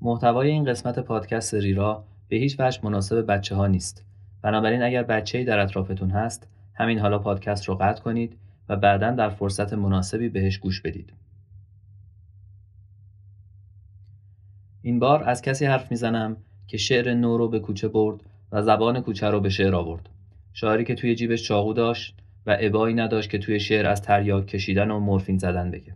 محتوای این قسمت پادکست ریرا به هیچ وجه مناسب بچه ها نیست. بنابراین اگر بچه‌ای در اطرافتون هست، همین حالا پادکست رو قطع کنید و بعدا در فرصت مناسبی بهش گوش بدید. این بار از کسی حرف می‌زنم که شعر نو رو به کوچه برد و زبان کوچه رو به شعر آورد. شاعری که توی جیبش چاقو داشت و ابایی نداشت که توی شعر از تریاک کشیدن و مورفین زدن بگه.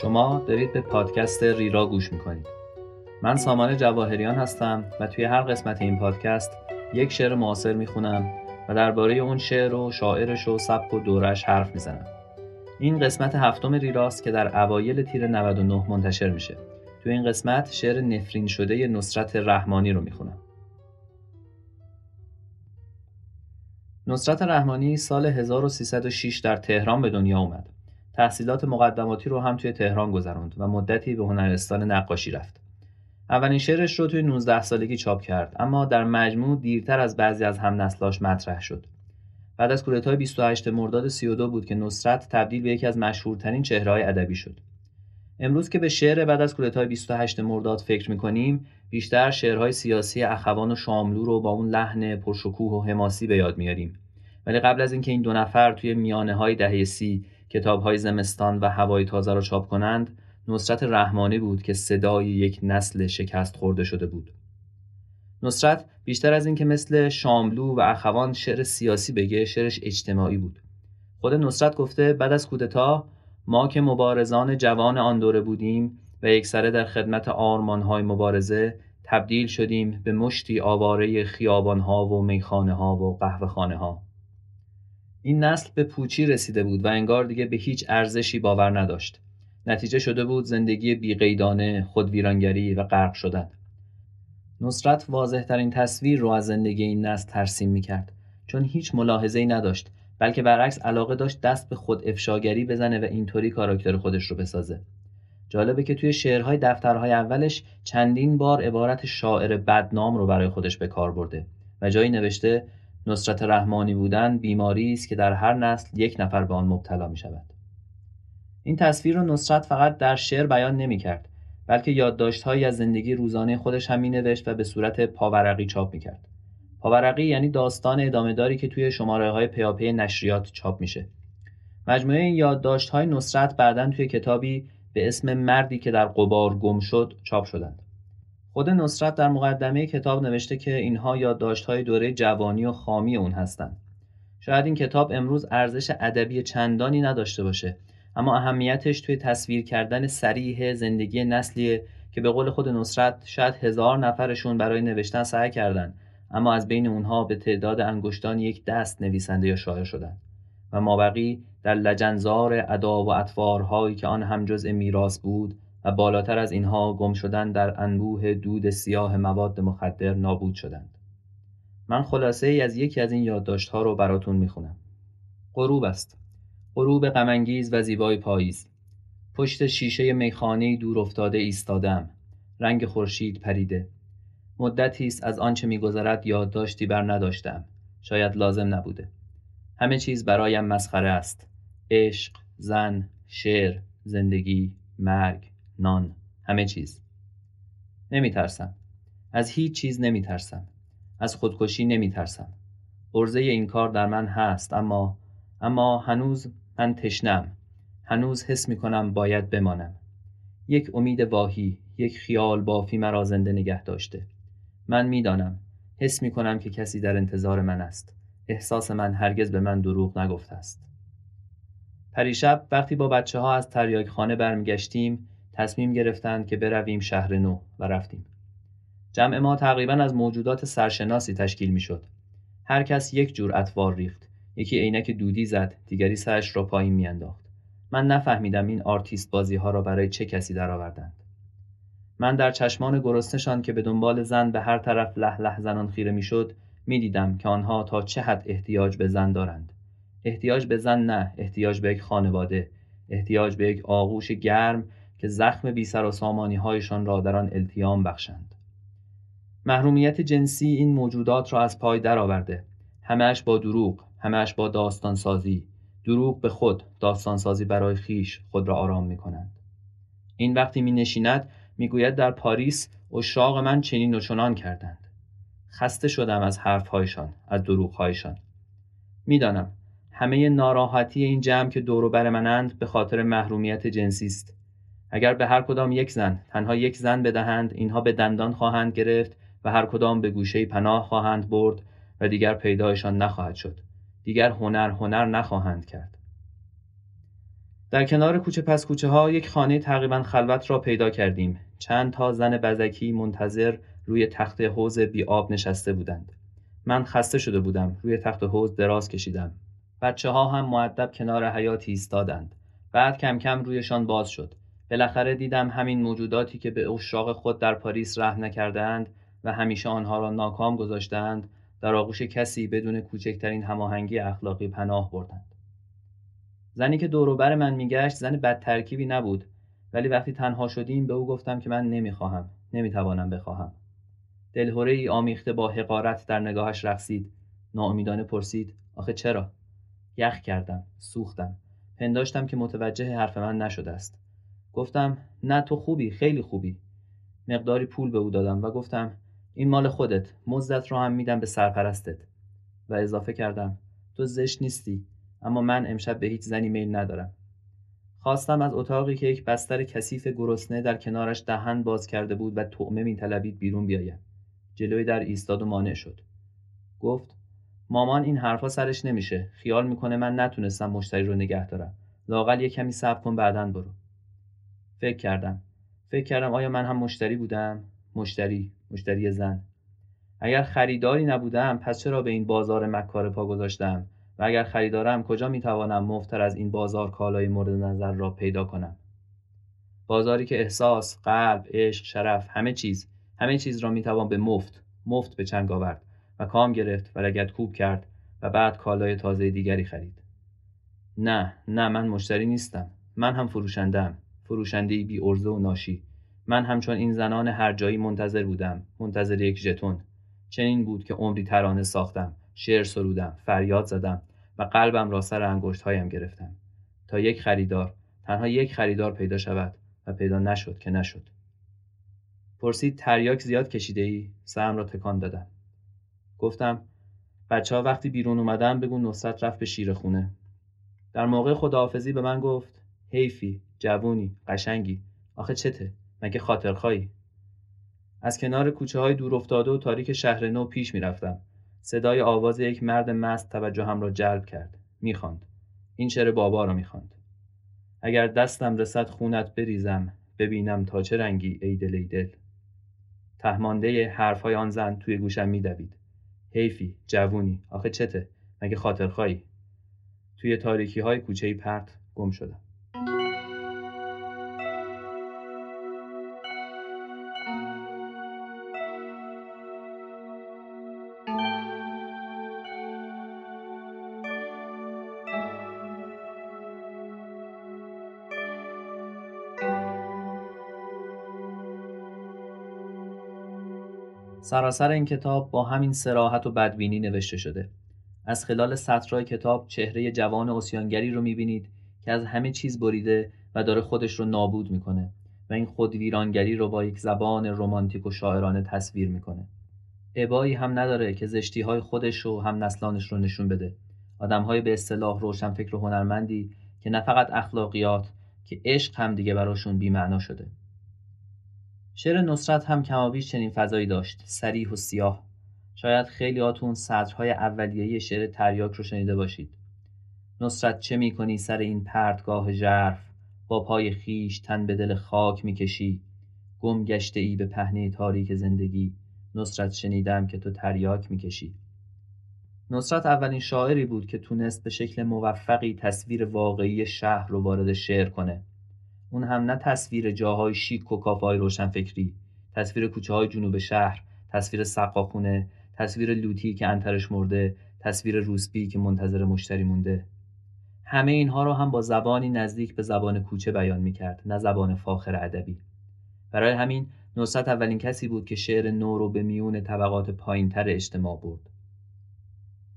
شما دارید به پادکست ریرا گوش می‌کنید. من سامان جواهریان هستم و توی هر قسمت این پادکست یک شعر معاصر می‌خونم و درباره اون شعر و شاعرش و سبک و دورش حرف می‌زنم. این قسمت هفتم ریراست که در اوایل تیر 99 منتشر میشه. توی این قسمت شعر نفرین شده نصرت رحمانی رو می‌خونم. نصرت رحمانی سال 1306 در تهران به دنیا اومد. تحصیلات مقدماتی رو هم توی تهران گذروند و مدتی به هنرستان نقاشی رفت. اولین شعرش رو توی 19 سالگی چاپ کرد اما در مجموع دیرتر از بعضی از هم نسلاش مطرح شد. بعد از کودتای 28 مرداد 32 بود که نصرت تبدیل به یکی از مشهورترین چهرههای ادبی شد. امروز که به شعر بعد از کودتای 28 مرداد فکر می‌کنیم بیشتر شعرهای سیاسی اخوان و شاملو رو با اون لحن پرشکوه و حماسی به یاد میاریم ولی قبل از اینکه این دو نفر توی میانه های دهه سی کتاب های زمستان و هوای تازه را چاپ کنند نصرت رحمانی بود که صدای یک نسل شکست خورده شده بود نصرت بیشتر از اینکه مثل شاملو و اخوان شعر سیاسی بگه شعرش اجتماعی بود خود نصرت گفته بعد از کودتا ما که مبارزان جوان آن دوره بودیم و یک سره در خدمت های مبارزه تبدیل شدیم به مشتی آواره ها و میخانه ها و قهوه خانه ها. این نسل به پوچی رسیده بود و انگار دیگه به هیچ ارزشی باور نداشت. نتیجه شده بود زندگی بیقیدانه، خودویرانگری و غرق شدن. نصرت واضح ترین تصویر رو از زندگی این نسل ترسیم می کرد چون هیچ ملاحظه ای نداشت بلکه برعکس علاقه داشت دست به خود افشاگری بزنه و اینطوری کاراکتر خودش رو بسازه. جالبه که توی شعرهای دفترهای اولش چندین بار عبارت شاعر بدنام رو برای خودش به کار برده و جایی نوشته نصرت رحمانی بودن بیماری است که در هر نسل یک نفر به آن مبتلا می شود. این تصویر رو نصرت فقط در شعر بیان نمی کرد بلکه یادداشتهایی از زندگی روزانه خودش هم می نوشت و به صورت پاورقی چاپ می کرد. پاورقی یعنی داستان ادامه داری که توی شماره های پیاپی نشریات چاپ میشه. مجموعه این یادداشت های نصرت بعدا توی کتابی به اسم مردی که در قبار گم شد چاپ شدند. خود نصرت در مقدمه کتاب نوشته که اینها یادداشت‌های دوره جوانی و خامی اون هستند. شاید این کتاب امروز ارزش ادبی چندانی نداشته باشه اما اهمیتش توی تصویر کردن سریح زندگی نسلیه که به قول خود نصرت شاید هزار نفرشون برای نوشتن سعی کردن اما از بین اونها به تعداد انگشتان یک دست نویسنده یا شاعر شدن و مابقی در لجنزار ادا و اطوارهایی که آن هم جزء میراث بود و بالاتر از اینها گم شدن در انبوه دود سیاه مواد مخدر نابود شدند. من خلاصه ای از یکی از این یادداشت ها رو براتون می‌خونم. غروب است. غروب غمانگیز و زیبای پاییز. پشت شیشه میخانه دور افتاده ایستادم. رنگ خورشید پریده. مدتی است از آنچه میگذرد یادداشتی بر نداشتم. شاید لازم نبوده. همه چیز برایم مسخره است. عشق، زن، شعر، زندگی، مرگ، نان همه چیز. نمی ترسم از هیچ چیز نمی ترسم از خودکشی نمی ترسم ارزه این کار در من هست اما اما هنوز من تشنم. هنوز حس می کنم باید بمانم. یک امید واهی یک خیال بافی مرا زنده نگه داشته. من می‌دانم حس می کنم که کسی در انتظار من است. احساس من هرگز به من دروغ نگفته است. پریشب وقتی با بچه ها از تریاک خانه برمیگشتیم تصمیم گرفتند که برویم شهر نو و رفتیم. جمع ما تقریبا از موجودات سرشناسی تشکیل می شد. هر کس یک جور اطوار ریخت. یکی عینک دودی زد، دیگری سرش را پایین میانداخت. من نفهمیدم این آرتیست بازی ها را برای چه کسی درآوردند. من در چشمان گرسنشان که به دنبال زن به هر طرف له له زنان خیره می‌شد می‌دیدم که آنها تا چه حد احتیاج به زن دارند احتیاج به زن نه احتیاج به یک خانواده احتیاج به یک آغوش گرم که زخم بی سر و سامانی هایشان را در آن التیام بخشند. محرومیت جنسی این موجودات را از پای درآورده. همهش با دروغ همهش با داستان سازی دروغ به خود داستان سازی برای خیش خود را آرام می کنند این وقتی می نشیند می گوید در پاریس اشاق من چنین و چنان کردند. خسته شدم از حرفهایشان از دروغهایشان. می‌دانم همه ناراحتی این جمع که دور بر منند به خاطر محرومیت جنسی است. اگر به هر کدام یک زن تنها یک زن بدهند اینها به دندان خواهند گرفت و هر کدام به گوشه پناه خواهند برد و دیگر پیدایشان نخواهد شد. دیگر هنر هنر نخواهند کرد. در کنار کوچه پس کوچه ها یک خانه تقریبا خلوت را پیدا کردیم. چند تا زن بزکی منتظر روی تخت حوز بی آب نشسته بودند. من خسته شده بودم روی تخت حوز دراز کشیدم. بچه ها هم معدب کنار حیات ایستادند. بعد کم کم رویشان باز شد. بالاخره دیدم همین موجوداتی که به اشراق خود در پاریس رحم نکردهاند و همیشه آنها را ناکام گذاشتند در آغوش کسی بدون کوچکترین هماهنگی اخلاقی پناه بردند. زنی که دوروبر من میگشت زن بد ترکیبی نبود ولی وقتی تنها شدیم به او گفتم که من نمی‌خواهم نمی‌توانم بخواهم. دلهوره ای آمیخته با حقارت در نگاهش رقصید. ناامیدانه پرسید آخه چرا؟ یخ کردم سوختم. پنداشتم که متوجه حرف من نشده است. گفتم نه تو خوبی خیلی خوبی. مقداری پول به او دادم و گفتم این مال خودت مزدت را هم میدم به سرپرستت. و اضافه کردم تو زشت نیستی اما من امشب به هیچ زنی میل ندارم. خواستم از اتاقی که یک بستر کثیف گرسنه در کنارش دهن باز کرده بود و طعمه میطلبید بیرون بیایم. جلوی در ایستاد و مانع شد. گفت مامان این حرفا سرش نمیشه. خیال می‌کنه من نتونستم مشتری رو نگه دارم. لاقل یه کمی صبر کن بعدا برو. فکر کردم. فکر کردم آیا من هم مشتری بودم؟ مشتری مشتری زن. اگر خریداری نبودم پس چرا به این بازار مکار پا گذاشتم؟ و اگر خریدارم کجا می‌توانم مفتر از این بازار کالای مورد نظر را پیدا کنم؟ بازاری که احساس قلب عشق شرف همه چیز همه چیز را می‌توان به مفت مفت به چنگ آورد و کام گرفت و لگت کوب کرد و بعد کالای تازه دیگری خرید. نه نه من مشتری نیستم. من هم فروشندم فروشنده بی ارزه و ناشی. من همچون این زنان هر جایی منتظر بودم منتظر یک ژتون. چنین بود که عمری ترانه ساختم شعر سرودم فریاد زدم و قلبم را سر انگشت هایم گرفتم. تا یک خریدار تنها یک خریدار پیدا شود و پیدا نشد که نشد. پرسید تریاک زیاد کشیده ای؟ سرم را تکان دادم. گفتم بچه ها وقتی بیرون اومدن بگو نصرت رفت به شیر خونه. در موقع خداحافظی به من گفت حیفی جوونی قشنگی. آخه چته؟ مگه خاطرخواهی؟ از کنار کوچه های دور افتاده و تاریک شهر نو پیش می‌رفتم. صدای آواز یک مرد مست توجهم را جلب کرد. می‌خواند. این شعر بابا را می‌خواند. اگر دستم رسد خونت بریزم. ببینم تا چه رنگی ای دل ای دل. تهمانده حرفهای آن زن توی گوشم میدوید. حیفی جوونی. آخه چته؟ مگه خاطرخواهی؟ توی تاریکی های کوچه پرت گم شدم. سراسر این کتاب با همین سراحت و بدبینی نوشته شده. از خلال سطرهای کتاب چهره جوان اسیانگری رو می‌بینید که از همه چیز بریده و داره خودش رو نابود می‌کنه و این خود ویرانگری رو با یک زبان رمانتیک و شاعرانه تصویر می‌کنه. عبایی هم نداره که زشتی های خودش و هم نسلانش رو نشون بده. آدم های به اصطلاح روشن فکر و هنرمندی که نه فقط اخلاقیات که عشق هم دیگه براشون بیمعنا شده. شعر نصرت هم کمابیش چنین فضایی داشت. سریح و سیاه. شاید خیلی آتون سطرهای اولیه شعر تریاک رو شنیده باشید. نصرت چه می‌کنی سر این پرتگاه ژرف؟ با پای خیش تن به دل خاک می‌کشی. گم گشته ای به پهنه تاریک زندگی. نصرت شنیدم که تو تریاک می‌کشی. نصرت اولین شاعری بود که تونست به شکل موفقی تصویر واقعی شهر رو وارد شعر کنه. اون هم نه تصویر جاهای شیک و کافای روشنفکری تصویر کوچه های جنوب شهر تصویر سقاخونه تصویر لوتی که انترش مرده تصویر روسبی که منتظر مشتری مونده. همه اینها رو هم با زبانی نزدیک به زبان کوچه بیان می‌کرد نه زبان فاخر ادبی. برای همین نصرت اولین کسی بود که شعر نو رو به میون طبقات پایینتر اجتماع برد.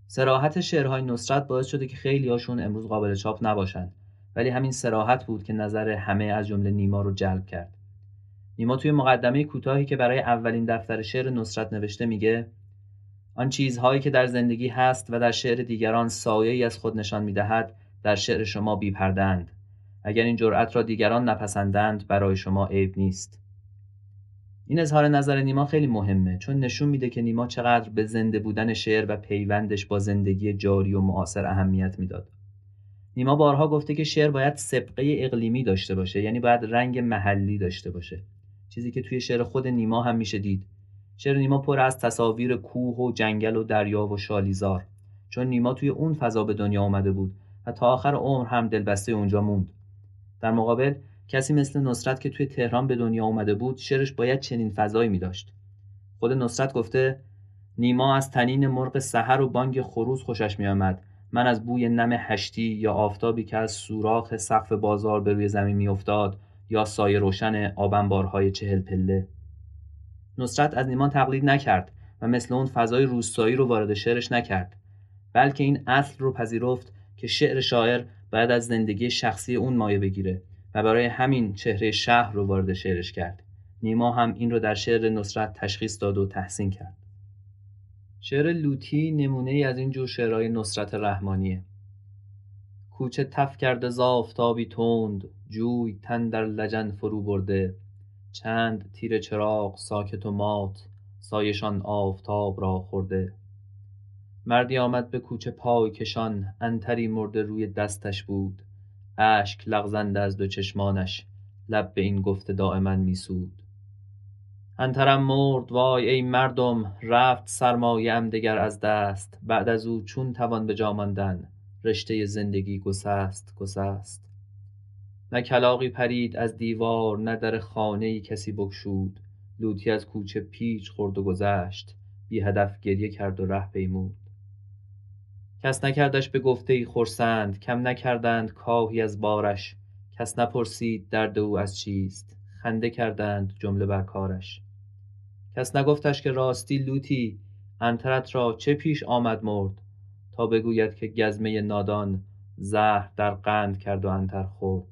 سراحت شعرهای نصرت باعث شده که خیلی هاشون امروز قابل چاپ نباشن. ولی همین سراحت بود که نظر همه از جمله نیما رو جلب کرد. نیما توی مقدمه کوتاهی که برای اولین دفتر شعر نصرت نوشته میگه آن چیزهایی که در زندگی هست و در شعر دیگران سایه از خود نشان می‌دهد در شعر شما بیپردند اگر این جرأت را دیگران نپسندند برای شما عیب نیست. این اظهار نظر نیما خیلی مهمه چون نشون میده که نیما چقدر به زنده بودن شعر و پیوندش با زندگی جاری و معاصر اهمیت می‌داد. نیما بارها گفته که شعر باید سبقه اقلیمی داشته باشه یعنی باید رنگ محلی داشته باشه. چیزی که توی شعر خود نیما هم میشه دید. شعر نیما پر از تصاویر کوه و جنگل و دریا و شالیزار. چون نیما توی اون فضا به دنیا آمده بود و تا آخر عمر هم دلبسته اونجا موند. در مقابل کسی مثل نصرت که توی تهران به دنیا آمده بود شعرش باید چنین فضایی می داشت خود نصرت گفته نیما از تنین مرغ سحر و بانگ خروز خوشش می آمد من از بوی نم هشتی یا آفتابی که از سوراخ سقف بازار به روی زمین می افتاد یا سایه روشن آبنبارهای چهل پله. نصرت از نیما تقلید نکرد و مثل اون فضای روستایی رو وارد شعرش نکرد بلکه این اصل رو پذیرفت که شعر شاعر باید از زندگی شخصی اون مایه بگیره و برای همین چهره شهر رو وارد شعرش کرد. نیما هم این رو در شعر نصرت تشخیص داد و تحسین کرد. شعر لوتی نمونه ای از این جور شعرهای نصرت رحمانیه. کوچه تف کرده زافتابی تند جوی تن در لجن فرو برده. چند تیر چراغ ساکت و مات سایشان آفتاب را خورده. مردی آمد به کوچه پای کشان انتری مرده روی دستش بود. اشک لغزنده از دو چشمانش لب به این گفته دائما میسود. انترم مرد وای ای مردم رفت سرمایه ام دگر از دست. بعد از او چون توان به جا ماندن رشته زندگی گسست گسست. نه کلاغی پرید از دیوار نه در خانه ای کسی بگشود. لوتی از کوچه پیچ خورد و گذشت. بی هدف گریه کرد و ره پیمود. کس نکردش به گفته ای خرسند کم نکردند کاهی از بارش. کس نپرسید درد او از چیست. خنده کردند جمله بر کارش. کس نگفتش که راستی لوتی انترت را چه پیش آمد مرد؟ تا بگوید که گزمه نادان زهر در قند کرد و انتر خورد.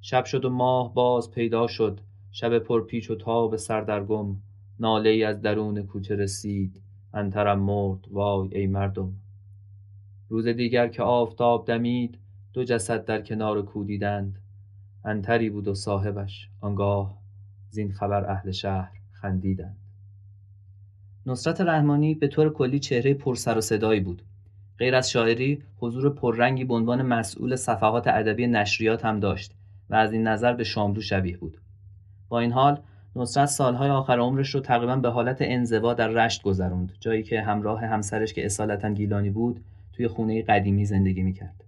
شب شد و ماه باز پیدا شد شب پرپیچ و تاب سردرگم ناله ای از درون کوچه رسید انترم مرد وای ای مردم. روز دیگر که آفتاب دمید دو جسد در کنار کو دیدند. انتری بود و صاحبش آنگاه زین خبر اهل شهر. خندیدند. نصرت رحمانی به طور کلی چهره پر و صدایی بود. غیر از شاعری حضور پررنگی به عنوان مسئول صفحات ادبی نشریات هم داشت و از این نظر به شاملو شبیه بود. با این حال نصرت سالهای آخر عمرش رو تقریبا به حالت انزوا در رشت گذروند جایی که همراه همسرش که اصالتا گیلانی بود توی خونه قدیمی زندگی می‌کرد.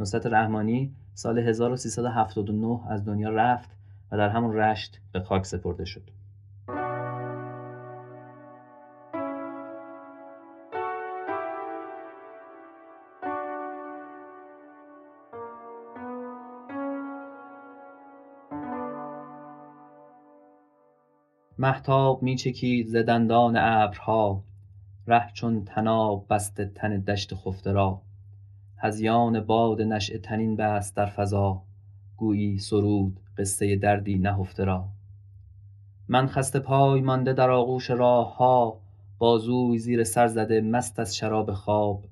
نصرت رحمانی سال 1379 از دنیا رفت و در همون رشت به خاک سپرده شد. محتاب میچکید ز دندان ابرها ره چون طناب بسته تن دشت خفته را. هذیان باد نشأه طنین بست در فضا گویی سرود قصه دردی نهفته را. من خسته پای مانده در آغوش راهها بازوی زیر سر زده مست از شراب خواب.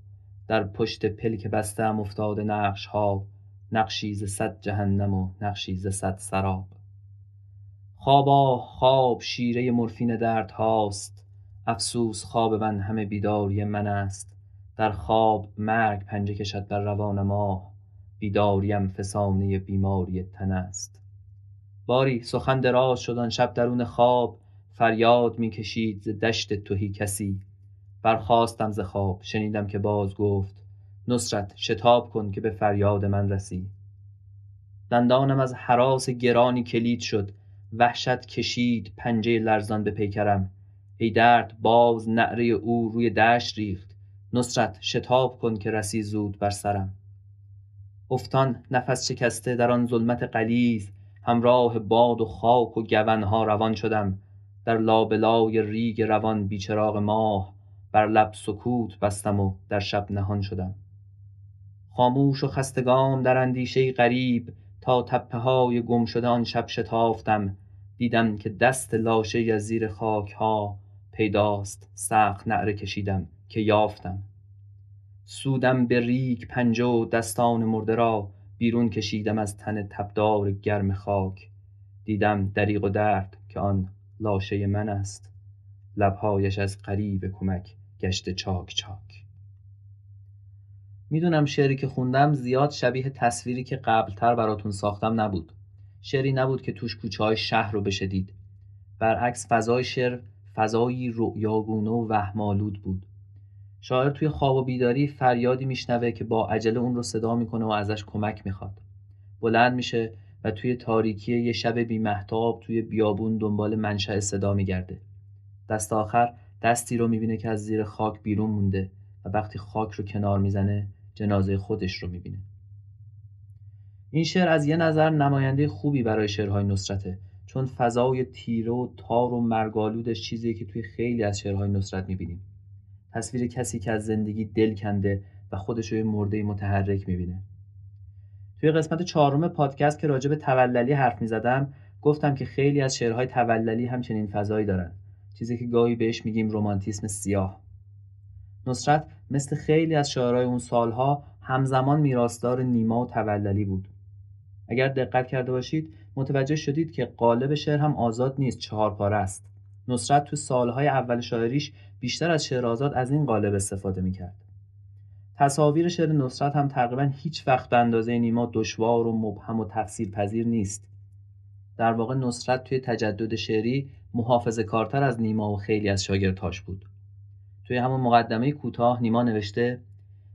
در پشت پلک بسته افتاده نقشها نقشی ز صد جهنم و نقشی ز صد سراب. خوابا خواب شیره مرفین دردهاست افسوس خواب من همه بیداری من است. در خواب مرگ پنجه کشد بر روان ماه بیداریم فسانه بیماری تن است. باری سخن دراز شد آن شب درون خواب. فریاد می کشید ز دشت تهی کسی. برخاستم ز خواب شنیدم که باز گفت نصرت شتاب کن که به فریاد من رسی. دندانم از حراس گرانی کلید شد. وحشت کشید پنجه لرزان به پیکرم. ای درد باز نعره او روی دشت ریخت. نصرت شتاب کن که رسی زود بر سرم. افتان نفس شکسته در آن ظلمت غلیظ. همراه باد و خاک و گونها روان شدم. در لابلای ریگ روان بی چراغ ماه. بر لب سکوت بستم و در شب نهان شدم. خاموش و خستگام در اندیشه غریب. تا تپه های گم شده آن شب شتافتم. دیدم که دست لاشه از زیر خاک ها پیداست سخت نعره کشیدم که یافتم. سودم به ریگ پنجه و دستان مرده را بیرون کشیدم از تن تبدار گرم خاک. دیدم دریغ و درد که آن لاشه من است. لبهایش از قریب کمک گشته چاک چاک. می‌دونم شعری که خوندم زیاد شبیه تصویری که قبلتر براتون ساختم نبود. شعری نبود که توش کوچه های شهر رو بشه دید برعکس فضای شعر فضایی رؤیاگونه و وهمالود بود. شاعر توی خواب و بیداری فریادی میشنوه که با عجله اون رو صدا می‌کنه و ازش کمک می‌خواد. بلند میشه و توی تاریکی یه شب بیمهتاب توی بیابون دنبال منشأ صدا میگرده. دست آخر دستی رو می‌بینه که از زیر خاک بیرون مونده و وقتی خاک رو کنار می‌زنه جنازه خودش رو می‌بینه. این شعر از یه نظر نماینده خوبی برای شعرهای نصرته چون فضای تیره و تار و مرگالودش چیزی که توی خیلی از شعرهای نصرت می‌بینیم. تصویر کسی که از زندگی دل کنده و خودش رو مرده متحرک می‌بینه. توی قسمت چهارم پادکست که راجع به توللی حرف می‌زدم گفتم که خیلی از شعرهای توللی همچنین فضایی دارن. چیزی که گاهی بهش میگیم رومانتیسم سیاه. نصرت مثل خیلی از شاعرای اون سالها همزمان میراثدار نیما و توللی بود. اگر دقت کرده باشید متوجه شدید که قالب شعر هم آزاد نیست چهار پاره است. نصرت تو سالهای اول شاعریش بیشتر از شعر آزاد از این قالب استفاده می‌کرد. تصاویر شعر نصرت هم تقریبا هیچ وقت به اندازه نیما دشوار و مبهم و تفسیر پذیر نیست. در واقع نصرت توی تجدد شعری محافظ کارتر از نیما و خیلی از شاگردهاش بود. توی همون مقدمه کوتاه نیما نوشته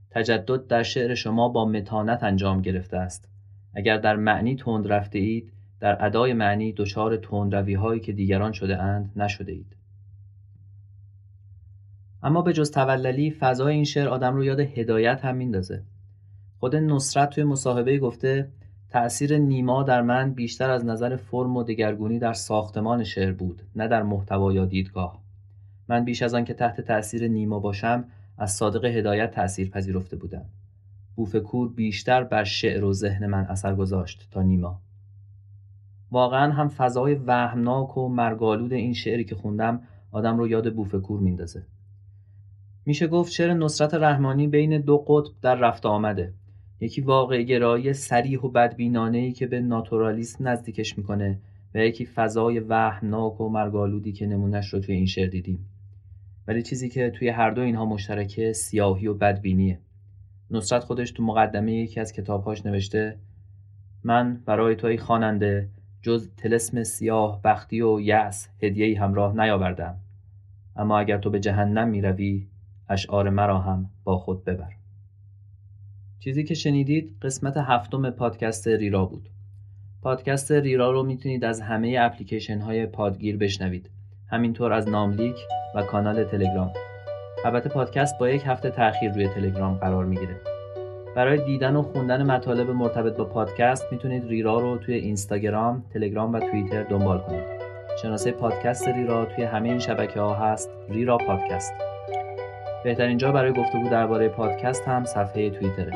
تجدد در شعر شما با متانت انجام گرفته است. اگر در معنی تند رفته اید در ادای معنی دچار تندروی هایی که دیگران شده اند نشده اید. اما به جز توللی فضای این شعر آدم رو یاد هدایت هم میندازه. خود نصرت توی مصاحبه گفته تأثیر نیما در من بیشتر از نظر فرم و دگرگونی در ساختمان شعر بود نه در محتوا یا دیدگاه. من بیش از آن که تحت تأثیر نیما باشم از صادق هدایت تأثیر پذیرفته بودم. بوفکور بیشتر بر شعر و ذهن من اثر گذاشت تا نیما. واقعا هم فضای وهمناک و مرگالود این شعری که خوندم آدم رو یاد بوفکور میندازه. میشه گفت شعر نصرت رحمانی بین دو قطب در رفت آمده. یکی واقع گرایی سریح و بدبینانه ای که به ناتورالیسم نزدیکش می‌کنه و یکی فضای وهمناک و مرگالودی که نمونش رو توی این شعر دیدیم. ولی چیزی که توی هر دو اینها مشترکه سیاهی و بدبینیه. نصرت خودش تو مقدمه یکی از کتابهاش نوشته من برای توی خواننده جز تلسم سیاه بختی و یأس هدیه‌ای همراه نیاوردم. اما اگر تو به جهنم می‌روی اشعار مرا هم با خود ببر. چیزی که شنیدید قسمت هفتم پادکست ریرا بود. پادکست ریرا رو می‌تونید از همه اپلیکیشن های پادگیر بشنوید. همینطور از ناملیک و کانال تلگرام. البته پادکست با یک هفته تاخیر روی تلگرام قرار می‌گیره برای دیدن و خوندن مطالب مرتبط با پادکست می‌تونید ریرا رو توی اینستاگرام، تلگرام و توییتر دنبال کنید. شناسه پادکست ریرا توی همه این شبکه ها هست ریرا پادکست. بهترین جا برای گفتگو درباره پادکست هم صفحه توییتره.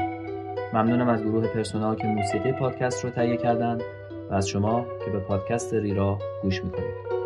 ممنونم از گروه پرسونال که موسیقی پادکست رو تهیه کردن و از شما که به پادکست ریرا گوش می‌کنید.